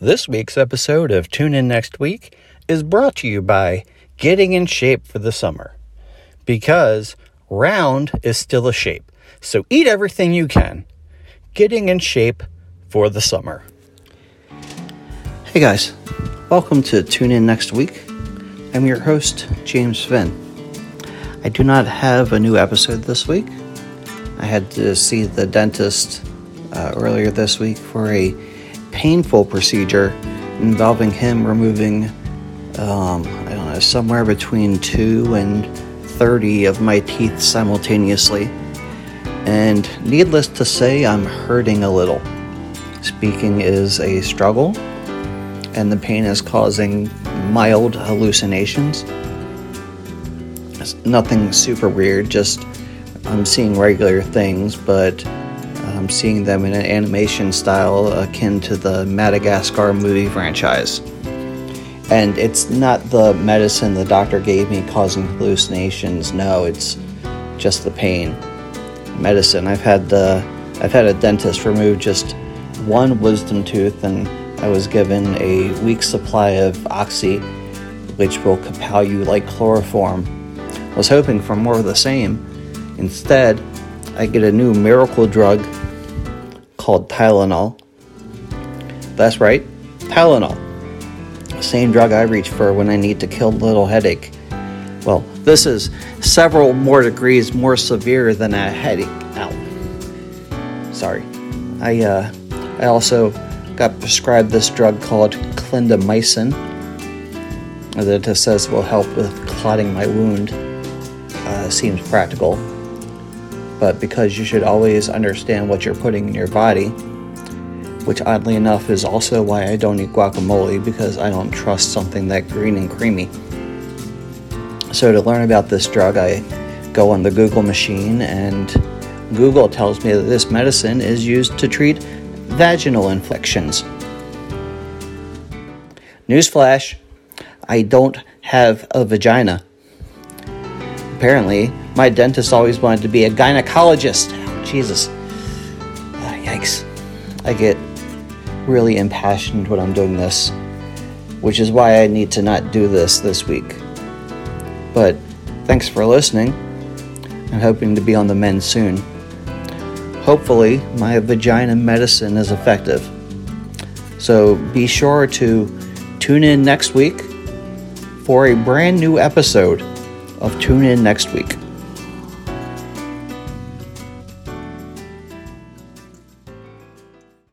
This week's episode of Tune In Next Week is brought to you by Getting in Shape for the Summer. Because round is still a shape, so eat everything you can. Getting in shape for the summer. Hey guys, welcome to Tune In Next Week. I'm your host, James Finn. I do not have a new episode this week. I had to see the dentist uh, earlier this week for a painful procedure involving him removing, um, I don't know, somewhere between 2 and 30 of my teeth simultaneously. And needless to say, I'm hurting a little. Speaking is a struggle, and the pain is causing mild hallucinations. It's nothing super weird, just I'm seeing regular things, but I'm seeing them in an animation style akin to the Madagascar movie franchise. And it's not the medicine the doctor gave me causing hallucinations. No, it's just the pain. Medicine. I've had the I've had a dentist remove just one wisdom tooth, and I was given a week's supply of oxy, which will compel you like chloroform. I was hoping for more of the same. Instead, I get a new miracle drug called Tylenol. That's right, Tylenol. Same drug I reach for when I need to kill a little headache. Well, this is several more degrees more severe than a headache. Ow. Sorry. I uh, I also got prescribed this drug called clindamycin that it says will help with clotting my wound. Uh, seems practical but because you should always understand what you're putting in your body, which oddly enough is also why I don't eat guacamole because I don't trust something that green and creamy. So, to learn about this drug, I go on the Google machine, and Google tells me that this medicine is used to treat vaginal infections. Newsflash I don't have a vagina. Apparently, my dentist always wanted to be a gynecologist. Oh, Jesus. Uh, yikes. I get really impassioned when I'm doing this, which is why I need to not do this this week. But thanks for listening. I'm hoping to be on the mend soon. Hopefully, my vagina medicine is effective. So be sure to tune in next week for a brand new episode of Tune In Next Week.